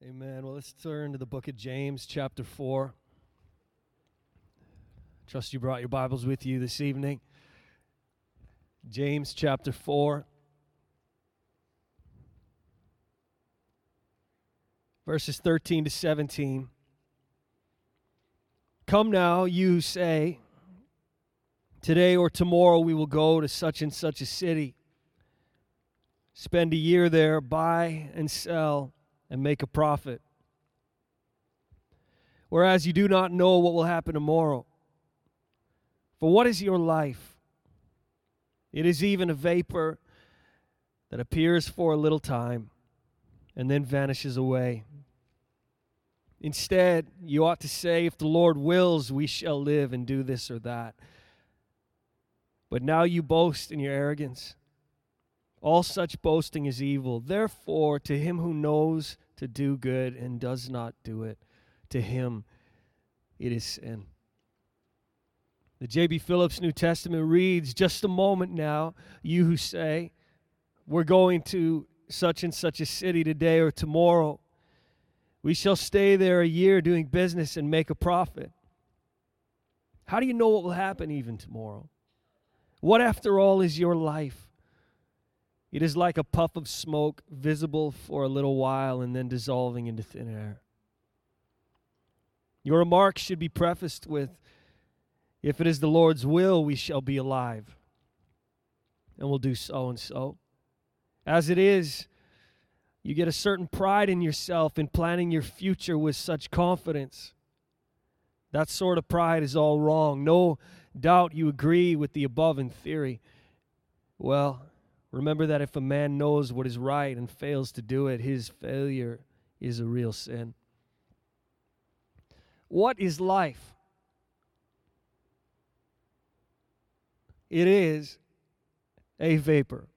Amen. Well, let's turn to the book of James, chapter 4. Trust you brought your Bibles with you this evening. James, chapter 4. Verses 13 to 17. Come now, you say, Today or tomorrow we will go to such and such a city, spend a year there, buy and sell and make a profit. Whereas you do not know what will happen tomorrow. For what is your life? It is even a vapor that appears for a little time and then vanishes away. Instead, you ought to say, If the Lord wills, we shall live and do this or that. But now you boast in your arrogance. All such boasting is evil. Therefore, to him who knows to do good and does not do it, to him it is sin. The J.B. Phillips New Testament reads, Just a moment now, you who say, We're going to such and such a city today or tomorrow. We shall stay there a year doing business and make a profit. How do you know what will happen even tomorrow? What, after all, is your life? It is like a puff of smoke, visible for a little while and then dissolving into thin air. Your remarks should be prefaced with If it is the Lord's will, we shall be alive, and we'll do so and so. As it is, you get a certain pride in yourself in planning your future with such confidence. That sort of pride is all wrong. No doubt you agree with the above in theory. Well, Remember that if a man knows what is right and fails to do it, his failure is a real sin. What is life? It is a vapor.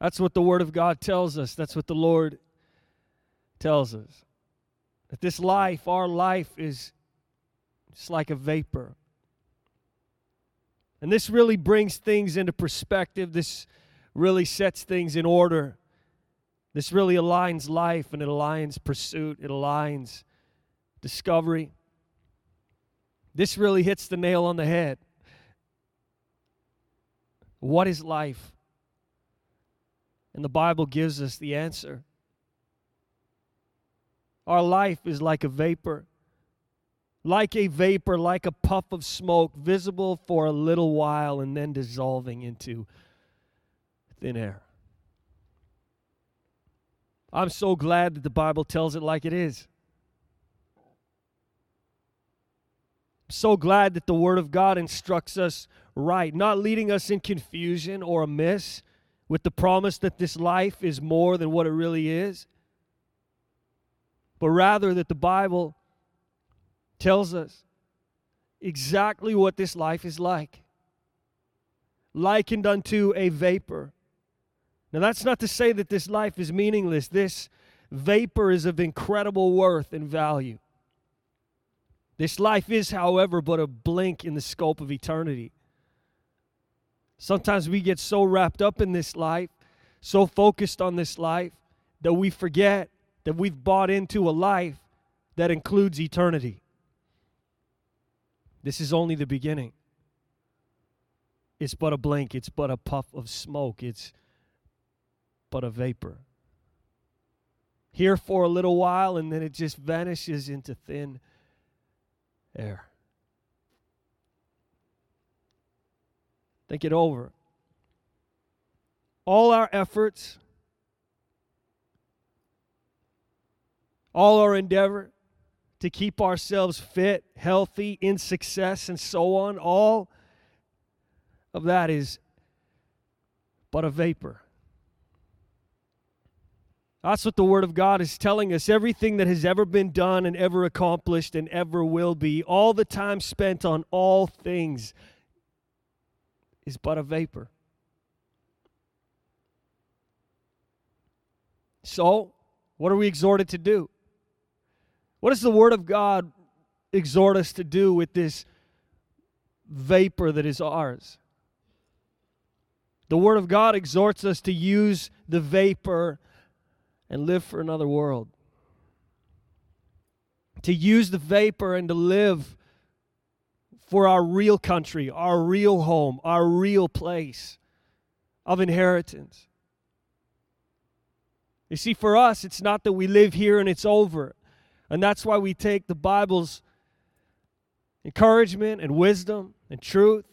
That's what the Word of God tells us. That's what the Lord tells us. That this life, our life, is just like a vapor. And this really brings things into perspective. This really sets things in order. This really aligns life and it aligns pursuit, it aligns discovery. This really hits the nail on the head. What is life? And the Bible gives us the answer. Our life is like a vapor like a vapor, like a puff of smoke, visible for a little while and then dissolving into thin air. I'm so glad that the Bible tells it like it is. I'm so glad that the Word of God instructs us right, not leading us in confusion or amiss with the promise that this life is more than what it really is, but rather that the Bible tells us exactly what this life is like likened unto a vapor. Now, that's not to say that this life is meaningless. This vapor is of incredible worth and value. This life is, however, but a blink in the scope of eternity. Sometimes we get so wrapped up in this life, so focused on this life, that we forget that we've bought into a life that includes eternity. This is only the beginning. It's but a blink, it's but a puff of smoke, it's but a vapor. Here for a little while, and then it just vanishes into thin air. Think it over. All our efforts, all our endeavor, to keep ourselves fit, healthy, in success, and so on. All of that is but a vapor. That's what the Word of God is telling us. Everything that has ever been done and ever accomplished and ever will be, all the time spent on all things, is but a vapor. So, what are we exhorted to do? What does the Word of God exhort us to do with this vapor that is ours? The Word of God exhorts us to use the vapor and live for another world. To use the vapor and to live for our real country, our real home, our real place of inheritance. You see, for us, it's not that we live here and it's over. And that's why we take the Bible's encouragement and wisdom and truth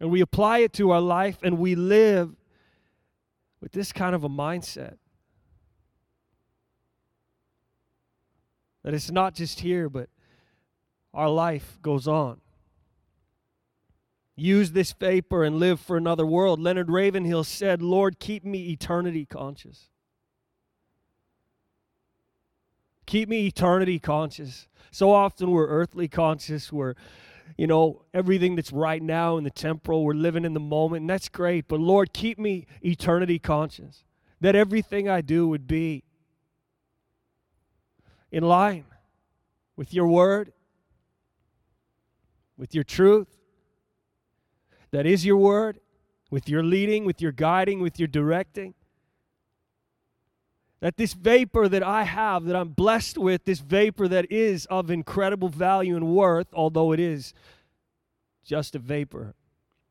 and we apply it to our life and we live with this kind of a mindset. That it's not just here, but our life goes on. Use this vapor and live for another world. Leonard Ravenhill said, Lord, keep me eternity conscious. Keep me eternity conscious. So often we're earthly conscious. We're, you know, everything that's right now in the temporal. We're living in the moment, and that's great. But Lord, keep me eternity conscious. That everything I do would be in line with your word, with your truth, that is your word, with your leading, with your guiding, with your directing. That this vapor that I have, that I'm blessed with, this vapor that is of incredible value and worth, although it is just a vapor,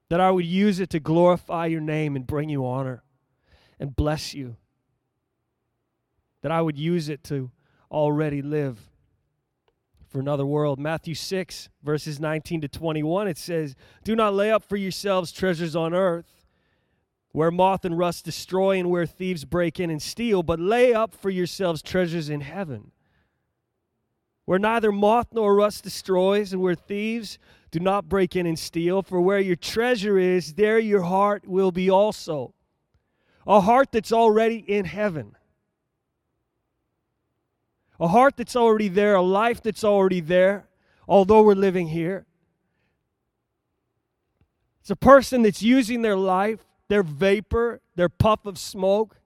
that I would use it to glorify your name and bring you honor and bless you. That I would use it to already live for another world. Matthew 6, verses 19 to 21, it says, Do not lay up for yourselves treasures on earth, where moth and rust destroy and where thieves break in and steal, but lay up for yourselves treasures in heaven, where neither moth nor rust destroys and where thieves do not break in and steal. For where your treasure is, there your heart will be also. A heart that's already in heaven a heart that's already there, a life that's already there, although we're living here. It's a person that's using their life, their vapor, their puff of smoke.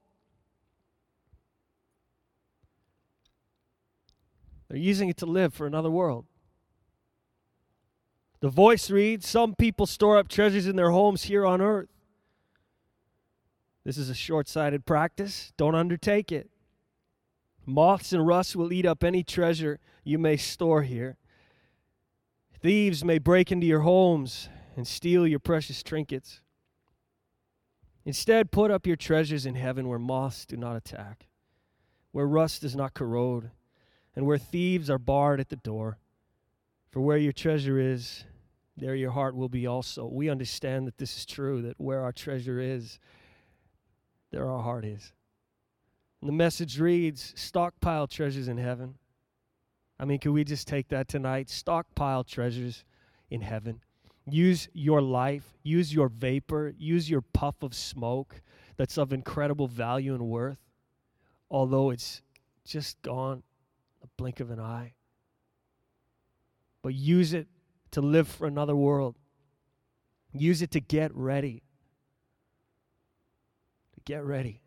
They're using it to live for another world. The voice reads Some people store up treasures in their homes here on earth. This is a short sighted practice. Don't undertake it. Moths and rust will eat up any treasure you may store here. Thieves may break into your homes and steal your precious trinkets. Instead, put up your treasures in heaven where moths do not attack, where rust does not corrode, and where thieves are barred at the door. For where your treasure is, there your heart will be also. We understand that this is true, that where our treasure is, there our heart is. And the message reads Stockpile treasures in heaven. I mean, could we just take that tonight? Stockpile treasures in heaven. Use your life, use your vapor, use your puff of smoke that's of incredible value and worth, although it's just gone a blink of an eye. But use it to live for another world. Use it to get ready. To get ready.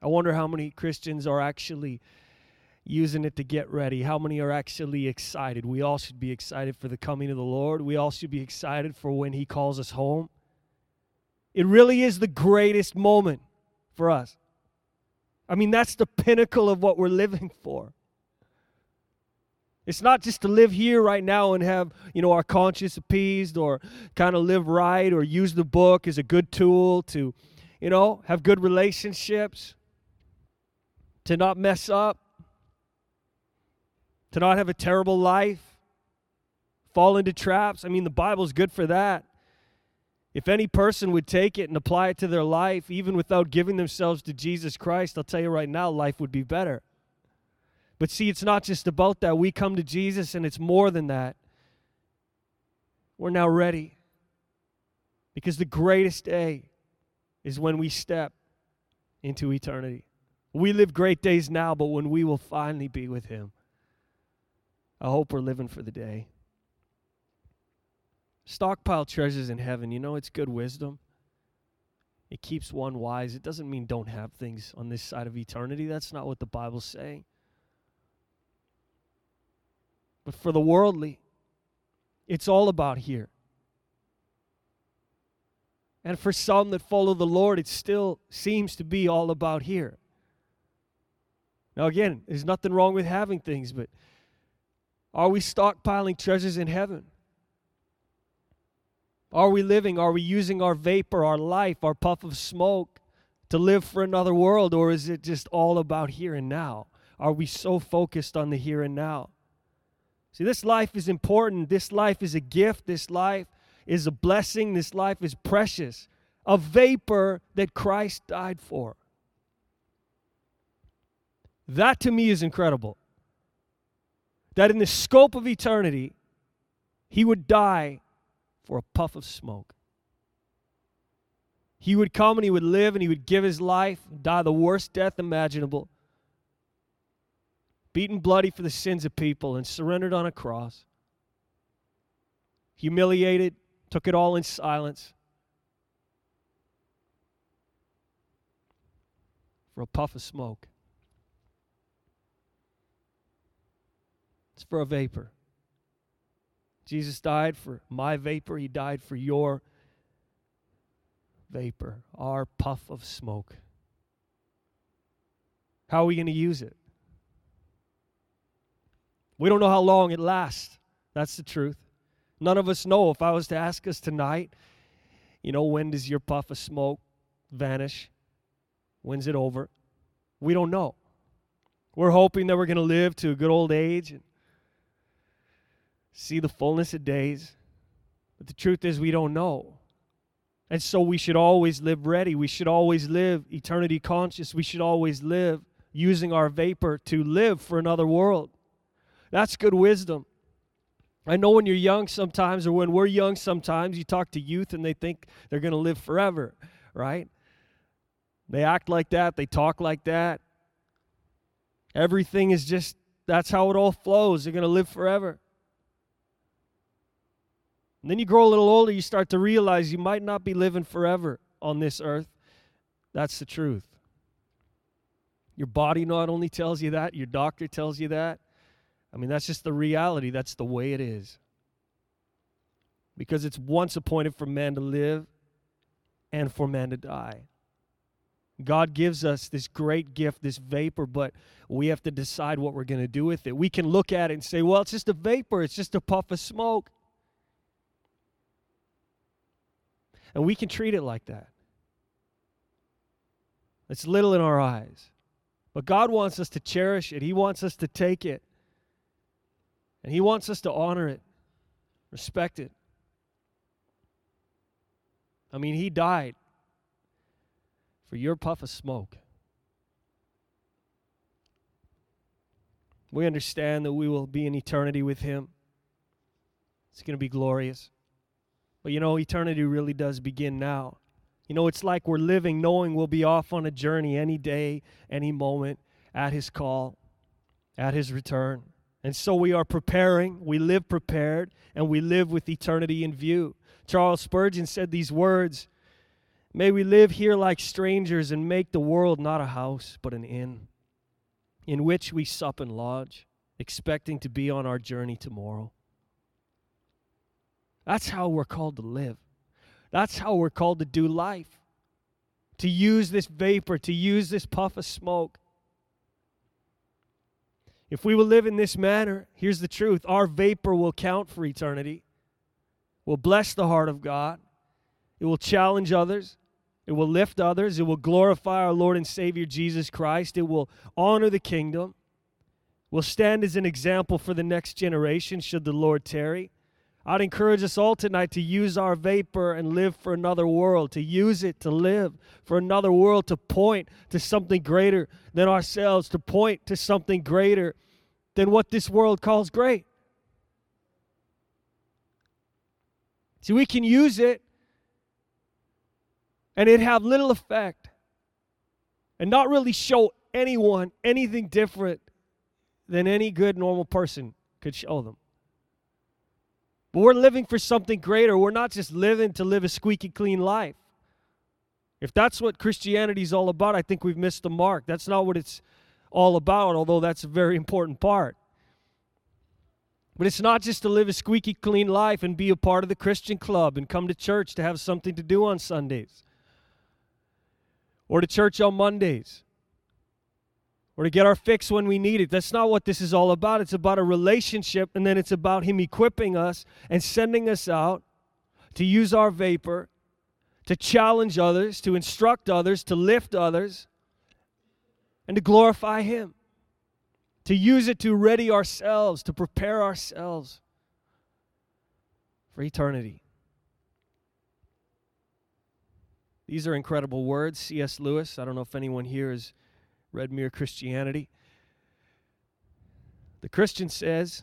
I wonder how many Christians are actually using it to get ready. How many are actually excited? We all should be excited for the coming of the Lord. We all should be excited for when He calls us home. It really is the greatest moment for us. I mean, that's the pinnacle of what we're living for. It's not just to live here right now and have, you know, our conscience appeased or kind of live right or use the book as a good tool to, you know, have good relationships to not mess up, to not have a terrible life, fall into traps. I mean, the Bible's good for that. If any person would take it and apply it to their life, even without giving themselves to Jesus Christ, I'll tell you right now, life would be better. But see, it's not just about that. We come to Jesus, and it's more than that. We're now ready. Because the greatest day is when we step into eternity. We live great days now, but when we will finally be with Him, I hope we're living for the day. Stockpile treasures in heaven. You know, it's good wisdom. It keeps one wise. It doesn't mean don't have things on this side of eternity. That's not what the Bible's saying. But for the worldly, it's all about here. And for some that follow the Lord, it still seems to be all about here. Now, again, there's nothing wrong with having things, but are we stockpiling treasures in heaven? Are we living? Are we using our vapor, our life, our puff of smoke to live for another world, or is it just all about here and now? Are we so focused on the here and now? See, this life is important. This life is a gift. This life is a blessing. This life is precious. A vapor that Christ died for. That to me is incredible. That in the scope of eternity, he would die for a puff of smoke. He would come and he would live and he would give his life, die the worst death imaginable, beaten bloody for the sins of people, and surrendered on a cross. Humiliated, took it all in silence. For a puff of smoke. It's for a vapor. Jesus died for my vapor, He died for your vapor, our puff of smoke. How are we going to use it? We don't know how long it lasts. That's the truth. None of us know. If I was to ask us tonight, you know, when does your puff of smoke vanish? When's it over? We don't know. We're hoping that we're going to live to a good old age and see the fullness of days. But the truth is, we don't know. And so we should always live ready. We should always live eternity conscious. We should always live using our vapor to live for another world. That's good wisdom. I know when you're young sometimes, or when we're young sometimes, you talk to youth and they think they're going to live forever, right? They act like that, they talk like that. Everything is just, that's how it all flows. They're going to live forever. And then you grow a little older, you start to realize you might not be living forever on this earth. That's the truth. Your body not only tells you that, your doctor tells you that. I mean, that's just the reality. That's the way it is. Because it's once appointed for man to live and for man to die. God gives us this great gift, this vapor, but we have to decide what we're going to do with it. We can look at it and say, well, it's just a vapor, it's just a puff of smoke. And we can treat it like that. It's little in our eyes. But God wants us to cherish it, He wants us to take it, and He wants us to honor it, respect it. I mean, He died for your puff of smoke. We understand that we will be in eternity with Him. It's going to be glorious. But you know, eternity really does begin now. You know, it's like we're living knowing we'll be off on a journey any day, any moment at His call, at His return. And so we are preparing, we live prepared, and we live with eternity in view. Charles Spurgeon said these words May we live here like strangers and make the world not a house, but an inn, in which we sup and lodge, expecting to be on our journey tomorrow. That's how we're called to live. That's how we're called to do life. To use this vapor, to use this puff of smoke. If we will live in this manner, here's the truth our vapor will count for eternity, will bless the heart of God, it will challenge others, it will lift others, it will glorify our Lord and Savior Jesus Christ, it will honor the kingdom, will stand as an example for the next generation should the Lord tarry. I'd encourage us all tonight to use our vapor and live for another world, to use it to live for another world, to point to something greater than ourselves, to point to something greater than what this world calls great. See, we can use it and it have little effect and not really show anyone anything different than any good normal person could show them. But we're living for something greater. We're not just living to live a squeaky clean life. If that's what Christianity is all about, I think we've missed the mark. That's not what it's all about, although that's a very important part. But it's not just to live a squeaky clean life and be a part of the Christian club and come to church to have something to do on Sundays or to church on Mondays or to get our fix when we need it. That's not what this is all about. It's about a relationship, and then it's about Him equipping us and sending us out to use our vapor, to challenge others, to instruct others, to lift others, and to glorify Him. To use it to ready ourselves, to prepare ourselves for eternity. These are incredible words. C.S. Lewis, I don't know if anyone here is Mere Christianity. The Christian says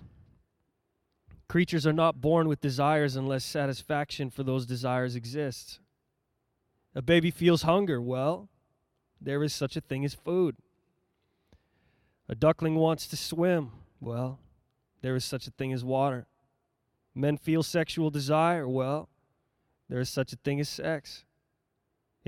creatures are not born with desires unless satisfaction for those desires exists. A baby feels hunger. Well, there is such a thing as food. A duckling wants to swim. Well, there is such a thing as water. Men feel sexual desire. Well, there is such a thing as sex.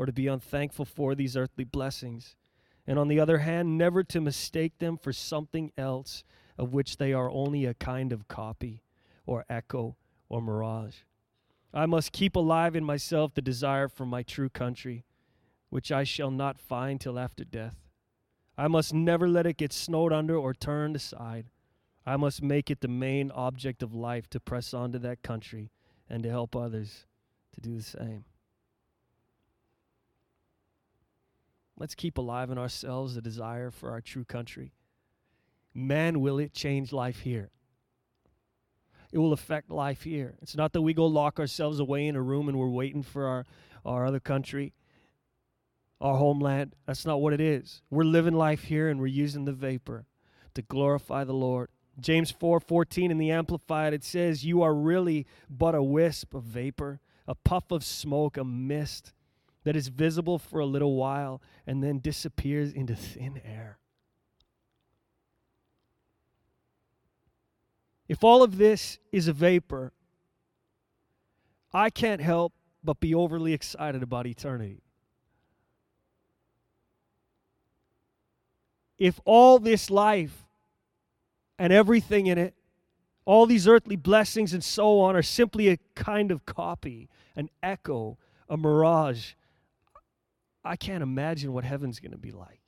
or to be unthankful for these earthly blessings, and on the other hand, never to mistake them for something else of which they are only a kind of copy or echo or mirage. I must keep alive in myself the desire for my true country, which I shall not find till after death. I must never let it get snowed under or turned aside. I must make it the main object of life to press on to that country and to help others to do the same. Let's keep alive in ourselves the desire for our true country. Man, will it change life here? It will affect life here. It's not that we go lock ourselves away in a room and we're waiting for our, our other country, our homeland. That's not what it is. We're living life here and we're using the vapor to glorify the Lord. James 4 14 in the Amplified, it says, You are really but a wisp of vapor, a puff of smoke, a mist that is visible for a little while and then disappears into thin air. If all of this is a vapor, I can't help but be overly excited about eternity. If all this life and everything in it, all these earthly blessings and so on, are simply a kind of copy, an echo, a mirage I can't imagine what heaven's going to be like.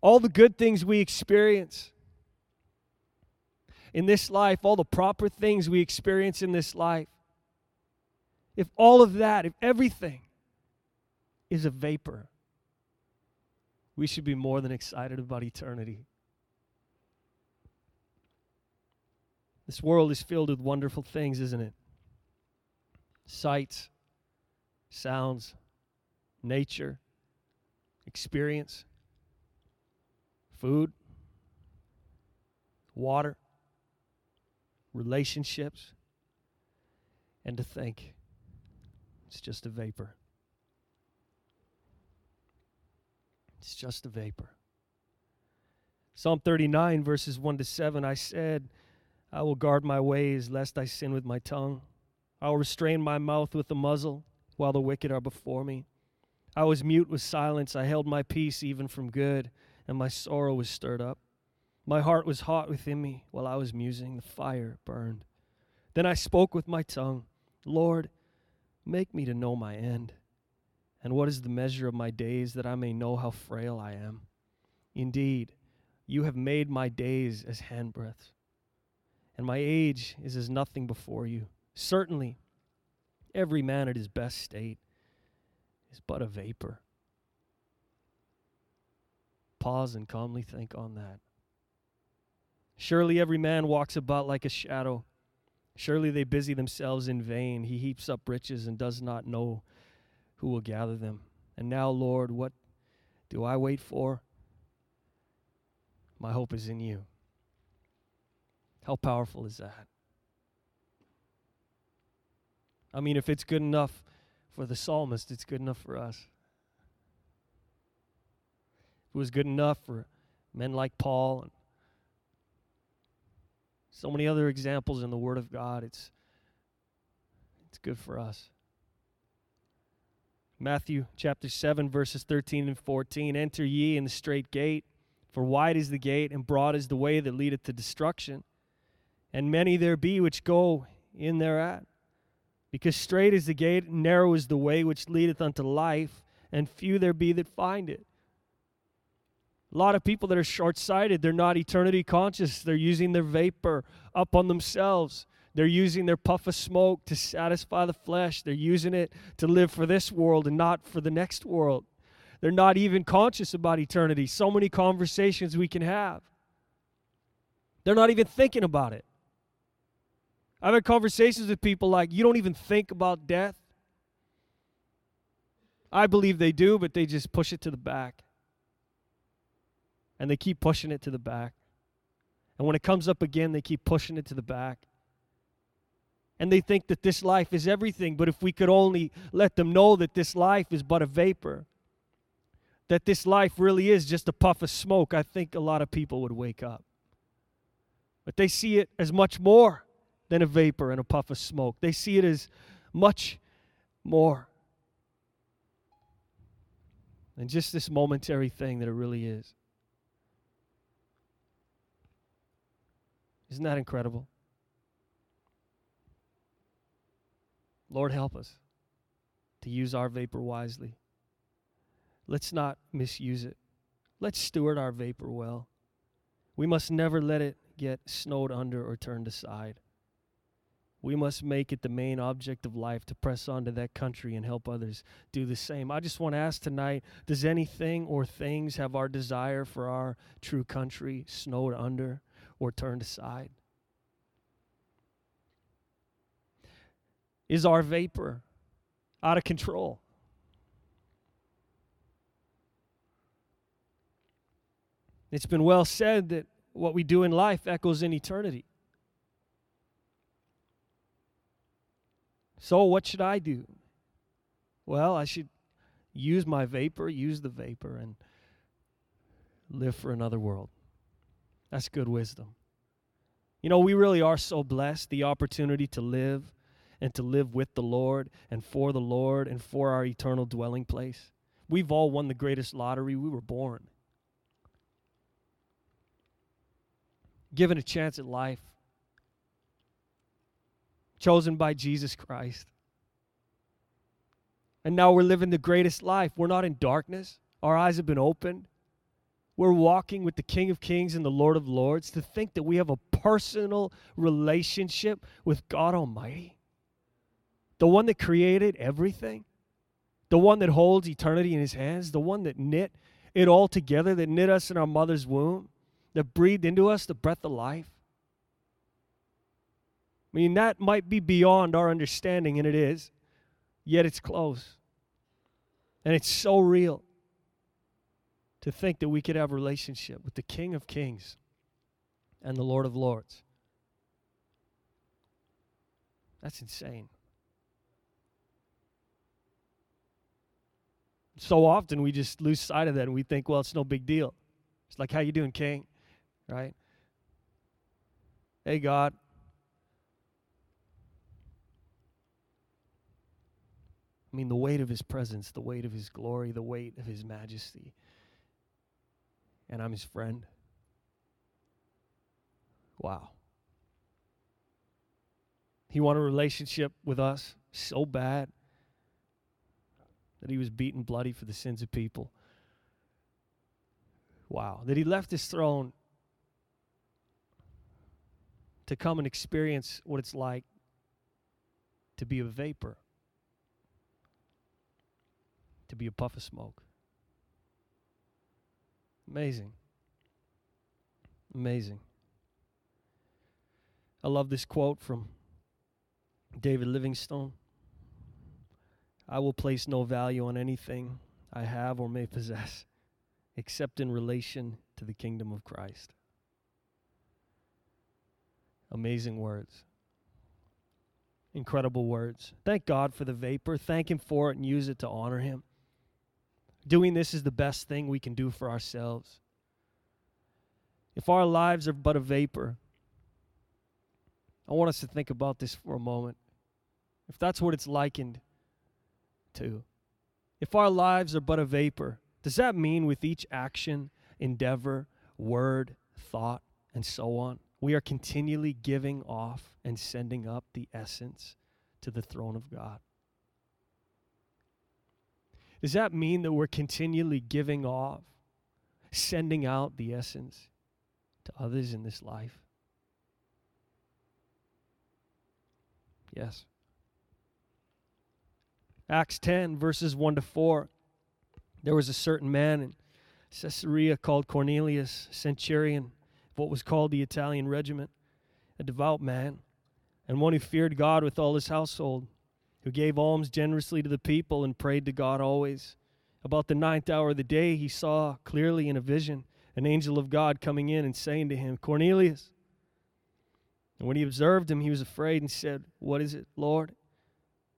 All the good things we experience in this life, all the proper things we experience in this life, if all of that, if everything is a vapor, we should be more than excited about eternity. This world is filled with wonderful things, isn't it? Sights, sounds, nature, experience, food, water, relationships, and to think it's just a vapor. It's just a vapor. Psalm 39, verses 1 to 7 I said, I will guard my ways lest I sin with my tongue. I will restrain my mouth with a muzzle while the wicked are before me. I was mute with silence. I held my peace even from good, and my sorrow was stirred up. My heart was hot within me while I was musing. The fire burned. Then I spoke with my tongue Lord, make me to know my end. And what is the measure of my days that I may know how frail I am? Indeed, you have made my days as handbreadths, and my age is as nothing before you. Certainly, every man at his best state is but a vapor. Pause and calmly think on that. Surely every man walks about like a shadow. Surely they busy themselves in vain. He heaps up riches and does not know who will gather them. And now, Lord, what do I wait for? My hope is in you. How powerful is that? I mean, if it's good enough for the psalmist, it's good enough for us. It was good enough for Men like Paul and so many other examples in the Word of God. It's, it's good for us. Matthew chapter 7, verses 13 and 14 Enter ye in the straight gate, for wide is the gate, and broad is the way that leadeth to destruction. And many there be which go in thereat. Because straight is the gate, and narrow is the way which leadeth unto life, and few there be that find it. A lot of people that are short sighted, they're not eternity conscious. They're using their vapor up on themselves. They're using their puff of smoke to satisfy the flesh. They're using it to live for this world and not for the next world. They're not even conscious about eternity. So many conversations we can have. They're not even thinking about it. I've had conversations with people like, you don't even think about death. I believe they do, but they just push it to the back. And they keep pushing it to the back. And when it comes up again, they keep pushing it to the back. And they think that this life is everything, but if we could only let them know that this life is but a vapor, that this life really is just a puff of smoke, I think a lot of people would wake up. But they see it as much more than a vapor and a puff of smoke. They see it as much more than just this momentary thing that it really is. Isn't that incredible? Lord, help us to use our vapor wisely. Let's not misuse it. Let's steward our vapor well. We must never let it get snowed under or turned aside. We must make it the main object of life to press on to that country and help others do the same. I just want to ask tonight does anything or things have our desire for our true country snowed under or turned aside? Is our vapor out of control? It's been well said that what we do in life echoes in eternity. So, what should I do? Well, I should use my vapor, use the vapor, and live for another world. That's good wisdom. You know, we really are so blessed the opportunity to live and to live with the Lord and for the Lord and for our eternal dwelling place. We've all won the greatest lottery. We were born. Given a chance at life chosen by Jesus Christ. And now we're living the greatest life. We're not in darkness, our eyes have been opened. We're walking with the King of Kings and the Lord of Lords. To think that we have a personal relationship with God Almighty, the one that created everything, the one that holds eternity in his hands, the one that knit it all together, that knit us in our mother's womb, that breathed into us the breath of life. I mean, that might be beyond our understanding, and it is, yet it's close. And it's so real to think that we could have a relationship with the King of Kings and the Lord of Lords. That's insane. So often we just lose sight of that and we think, well, it's no big deal. It's like, how you doing, King? Right? Hey, God, I mean, the weight of his presence, the weight of his glory, the weight of his majesty. And I'm his friend. Wow. He wanted a relationship with us so bad that he was beaten bloody for the sins of people. Wow. That he left his throne to come and experience what it's like to be a vapor to be a puff of smoke. Amazing. Amazing. I love this quote from David Livingstone I will place no value on anything I have or may possess except in relation to the kingdom of Christ. Amazing words. Incredible words. Thank God for the vapor. Thank Him for it and use it to honor Him. Doing this is the best thing we can do for ourselves. if our lives are but a vapor, I want us to think about this for a moment. If that's what it's likened to, if our lives are but a vapor, does that mean with each action, endeavor, word, thought, and so on, we are continually giving off and sending up the essence to the throne of God? Does that mean that we're continually giving off, sending out the essence to others in this life? Yes. Acts 10, verses 1 to 4. There was a certain man in Caesarea called Cornelius, centurion of what was called the Italian regiment, a devout man, and one who feared God with all his household, who gave alms generously to the people and prayed to God always. About the ninth hour of the day, he saw clearly in a vision an angel of God coming in and saying to him, Cornelius. And when he observed him, he was afraid and said, What is it, Lord?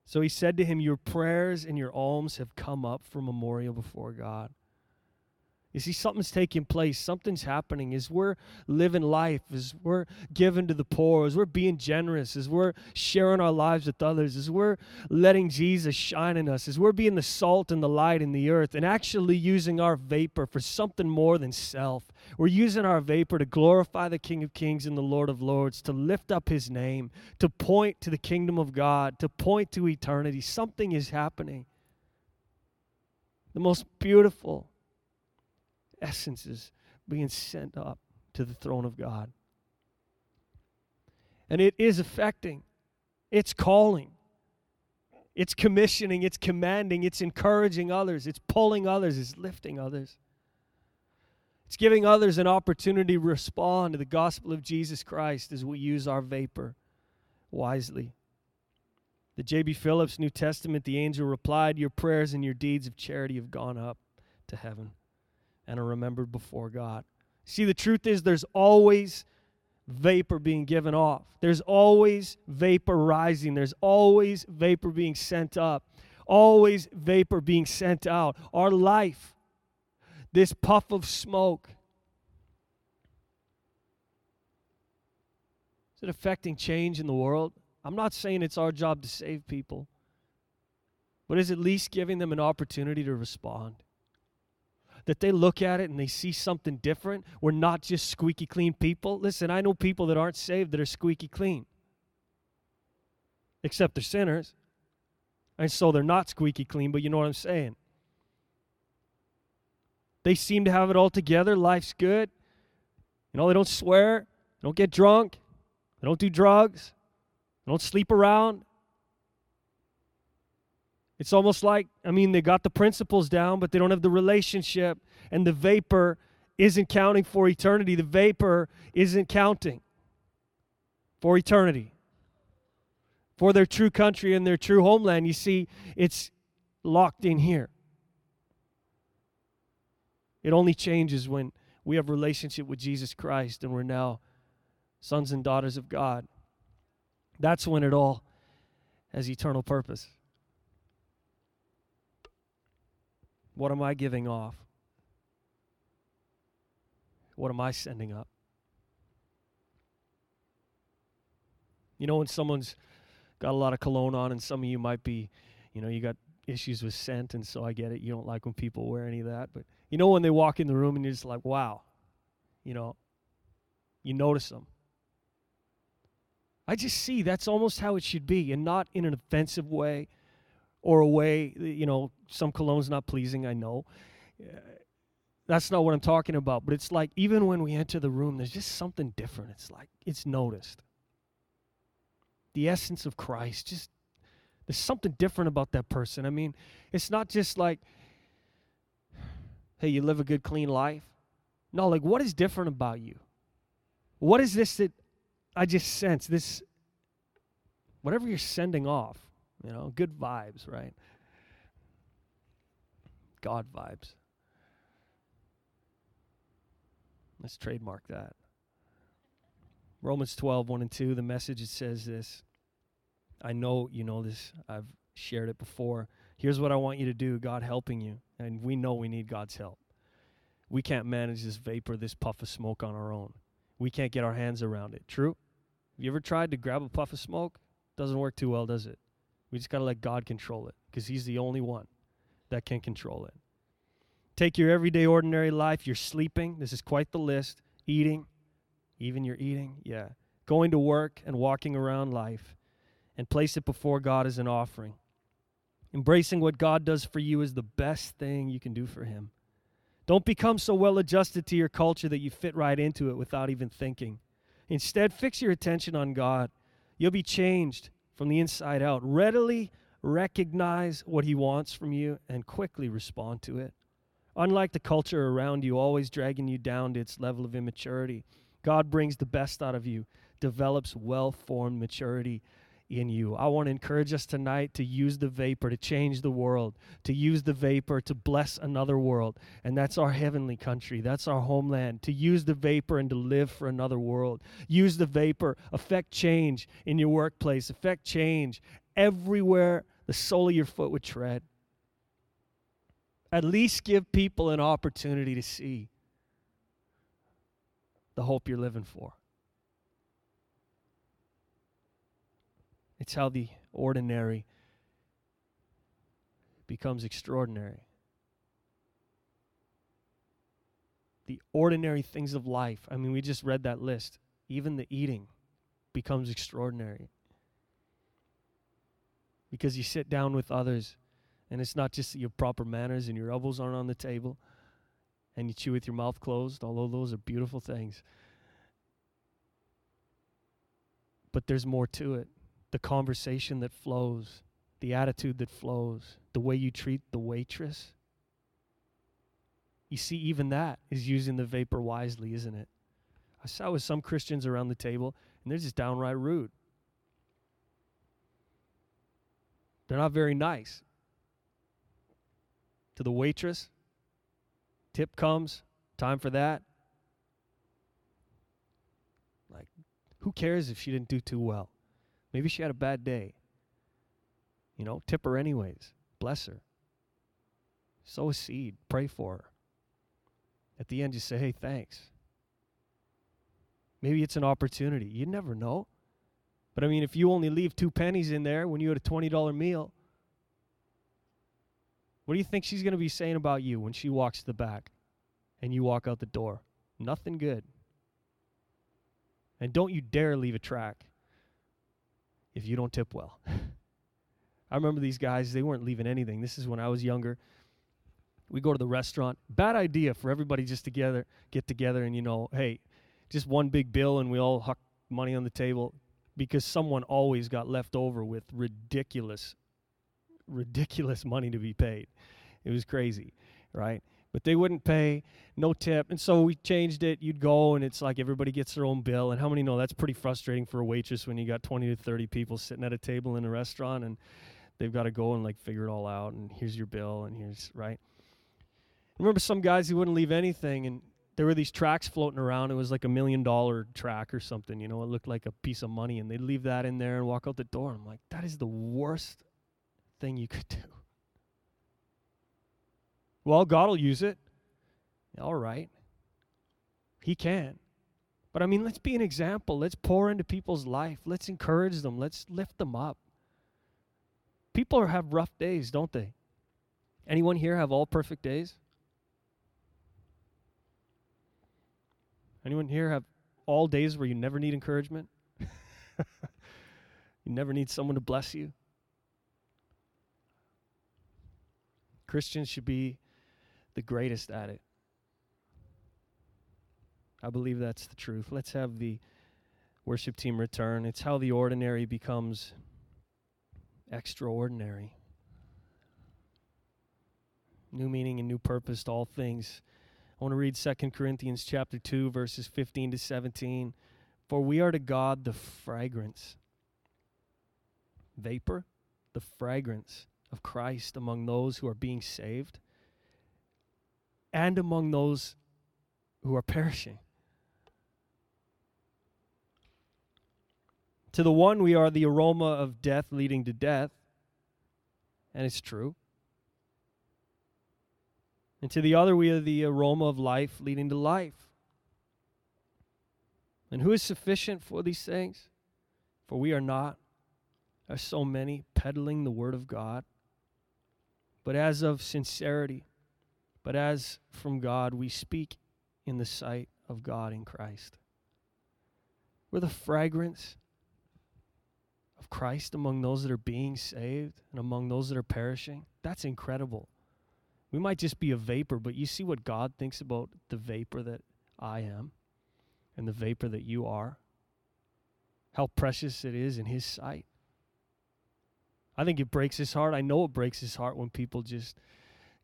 So he said to him, Your prayers and your alms have come up for memorial before God. You see, something's taking place. Something's happening as we're living life, as we're giving to the poor, as we're being generous, as we're sharing our lives with others, as we're letting Jesus shine in us, as we're being the salt and the light in the earth, and actually using our vapor for something more than self. We're using our vapor to glorify the King of Kings and the Lord of Lords, to lift up his name, to point to the kingdom of God, to point to eternity. Something is happening. The most beautiful essences being sent up to the throne of God. And it is affecting, it's calling, it's commissioning, it's commanding, it's encouraging others, it's pulling others, it's lifting others. It's giving others an opportunity to respond to the gospel of Jesus Christ as we use our vapor wisely. The J.B. Phillips New Testament, the angel replied, Your prayers and your deeds of charity have gone up to heaven and are remembered before God. See, the truth is, there's always vapor being given off, there's always vapor rising, there's always vapor being sent up, always vapor being sent out. Our life, this puff of smoke, is it affecting change in the world? I'm not saying it's our job to save people, but is at least giving them an opportunity to respond that they look at it and they see something different. We're not just squeaky clean people. Listen, I know people that aren't saved that are squeaky clean, except they're sinners. And so they're not squeaky clean, but you know what I'm saying. They seem to have it all together. Life's good. You know, they don't swear, they don't get drunk, they don't do drugs, they don't sleep around, it's almost like, I mean, they got the principles down, but they don't have the relationship, and the vapor isn't counting for eternity. The vapor isn't counting for eternity, for their true country and their true homeland. You see, it's locked in here. It only changes when we have relationship with Jesus Christ and we're now sons and daughters of God. That's when it all has eternal purpose. What am I giving off? What am I sending up? You know, when someone's got a lot of cologne on, and some of you might be, you know, you got issues with scent, and so I get it. You don't like when people wear any of that. But you know, when they walk in the room and you're just like, wow, you know, you notice them. I just see that's almost how it should be, and not in an offensive way or a way, you know, some cologne's not pleasing, I know. That's not what I'm talking about. But it's like even when we enter the room, there's just something different. It's like it's noticed. The essence of Christ, just there's something different about that person. I mean, it's not just like, hey, you live a good, clean life. No, like what is different about you? What is this that I just sense? This, whatever you're sending off, you know, good vibes, right? God vibes. Let's trademark that. Romans 12, 1 and 2, the message it says this. I know you know this. I've shared it before. Here's what I want you to do God helping you. And we know we need God's help. we can't manage this vapor, this puff of smoke on our own. We can't get our hands around it. True? Have you ever tried to grab a puff of smoke? Doesn't work too well, does it? We just got to let God control it because He's the only one that can control it. Take your everyday, ordinary life. You're sleeping. This is quite the list. Eating, even you're eating. Yeah. Going to work and walking around life and place it before God as an offering. Embracing what God does for you is the best thing you can do for Him. Don't become so well adjusted to your culture that you fit right into it without even thinking. Instead, fix your attention on God. You'll be changed from the inside out. Readily recognize what He wants from you and quickly respond to it. Unlike the culture around you, always dragging you down to its level of immaturity, God brings the best out of you, develops well formed maturity in you. I want to encourage us tonight to use the vapor to change the world, to use the vapor to bless another world. And that's our heavenly country, that's our homeland. To use the vapor and to live for another world. Use the vapor, affect change in your workplace, affect change everywhere the sole of your foot would tread. At least give people an opportunity to see the hope you're living for. It's how the ordinary becomes extraordinary. The ordinary things of life. I mean, we just read that list. Even the eating becomes extraordinary. Because you sit down with others, and it's not just your proper manners and your elbows aren't on the table, and you chew with your mouth closed, although those are beautiful things. But there's more to it the conversation that flows, the attitude that flows, the way you treat the waitress. You see, even that is using the vapor wisely, isn't it? I saw with some Christians around the table, and they're just downright rude. They're not very nice. To the waitress, tip comes, time for that. Like, who cares if she didn't do too well? Maybe she had a bad day. You know, tip her anyways. Bless her. Sow a seed. Pray for her. At the end, just say, hey, thanks. Maybe it's an opportunity. You never know. But I mean, if you only leave two pennies in there when you had a $20 meal, what do you think she's going to be saying about you when she walks to the back and you walk out the door? Nothing good. And don't you dare leave a track if you don't tip well. I remember these guys, they weren't leaving anything. This is when I was younger. We go to the restaurant. Bad idea for everybody just together, get together and you know, hey, just one big bill and we all huck money on the table because someone always got left over with ridiculous ridiculous money to be paid. It was crazy, right? But they wouldn't pay, no tip. And so we changed it. You'd go and it's like everybody gets their own bill. And how many know that's pretty frustrating for a waitress when you got 20 to 30 people sitting at a table in a restaurant and they've got to go and like figure it all out and here's your bill and here's right. Remember some guys who wouldn't leave anything and there were these tracks floating around. It was like a million dollar track or something, you know, it looked like a piece of money and they'd leave that in there and walk out the door. I'm like, that is the worst thing you could do. Well, God will use it. All right. He can. But I mean, let's be an example. Let's pour into people's life. Let's encourage them. Let's lift them up. People have rough days, don't they? Anyone here have all perfect days? Anyone here have all days where you never need encouragement? you never need someone to bless you? Christians should be the greatest at it. I believe that's the truth. Let's have the worship team return. It's how the ordinary becomes extraordinary. New meaning and new purpose to all things. I want to read 2 Corinthians chapter 2 verses 15 to 17. For we are to God the fragrance vapor, the fragrance of Christ among those who are being saved and among those who are perishing. To the one, we are the aroma of death leading to death, and it's true. And to the other, we are the aroma of life leading to life. And who is sufficient for these things? For we are not, as so many, peddling the word of God, but as of sincerity, but as from God, we speak in the sight of God in Christ. We're the fragrance of Christ among those that are being saved and among those that are perishing. That's incredible. We might just be a vapor, but you see what God thinks about the vapor that I am and the vapor that you are? How precious it is in His sight. I think it breaks His heart. I know it breaks His heart when people just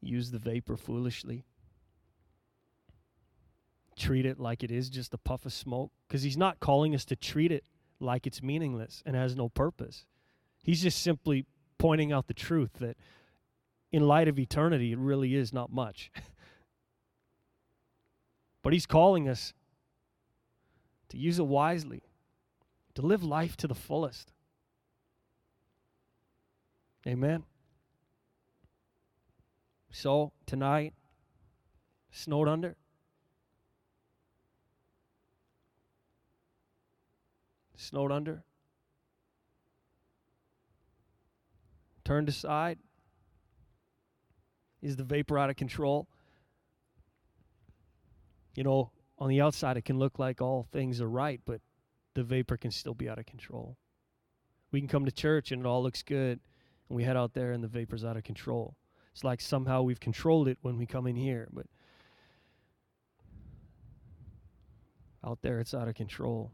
use the vapor foolishly. Treat it like it is just a puff of smoke. Because He's not calling us to treat it like it's meaningless and has no purpose. He's just simply pointing out the truth that in light of eternity, it really is not much. but He's calling us to use it wisely, to live life to the fullest. Amen. So, tonight, snowed under. Snowed under. Turned aside. Is the vapor out of control? You know, on the outside, it can look like all things are right, but the vapor can still be out of control. We can come to church and it all looks good, and we head out there and the vapor's out of control. It's like somehow we've controlled it when we come in here, but out there it's out of control.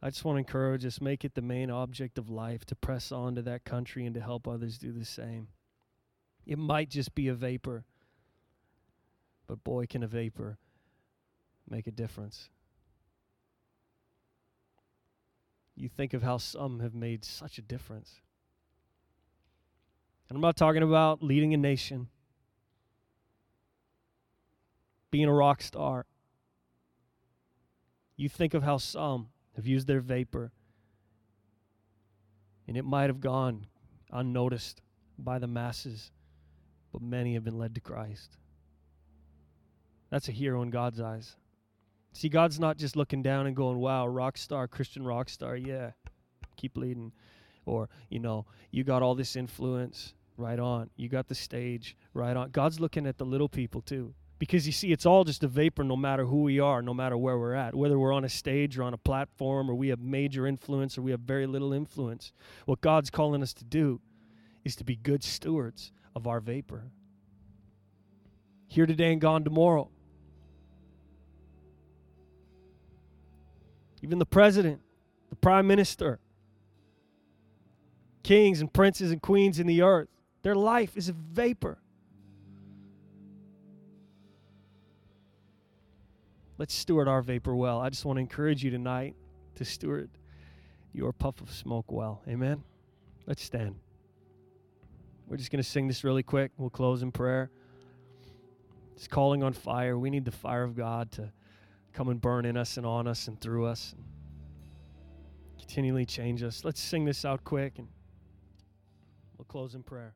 I just want to encourage us, make it the main object of life to press on to that country and to help others do the same. It might just be a vapor, but boy, can a vapor make a difference. You think of how some have made such a difference. And I'm not talking about leading a nation, being a rock star. You think of how some have used their vapor, and it might have gone unnoticed by the masses, but many have been led to Christ. That's a hero in God's eyes. See, God's not just looking down and going, wow, rock star, Christian rock star, yeah, keep leading. Or, you know, you got all this influence, right on. You got the stage, right on. God's looking at the little people too. Because you see, it's all just a vapor no matter who we are, no matter where we're at. Whether we're on a stage or on a platform or we have major influence or we have very little influence. What God's calling us to do is to be good stewards of our vapor. Here today and gone tomorrow. even the president, the prime minister, kings and princes and queens in the earth. Their life is a vapor. Let's steward our vapor well. I just want to encourage you tonight to steward your puff of smoke well. Amen. Let's stand. We're just going to sing this really quick. We'll close in prayer. It's calling on fire. We need the fire of God to come and burn in us and on us and through us. And continually change us. Let's sing this out quick and we'll close in prayer.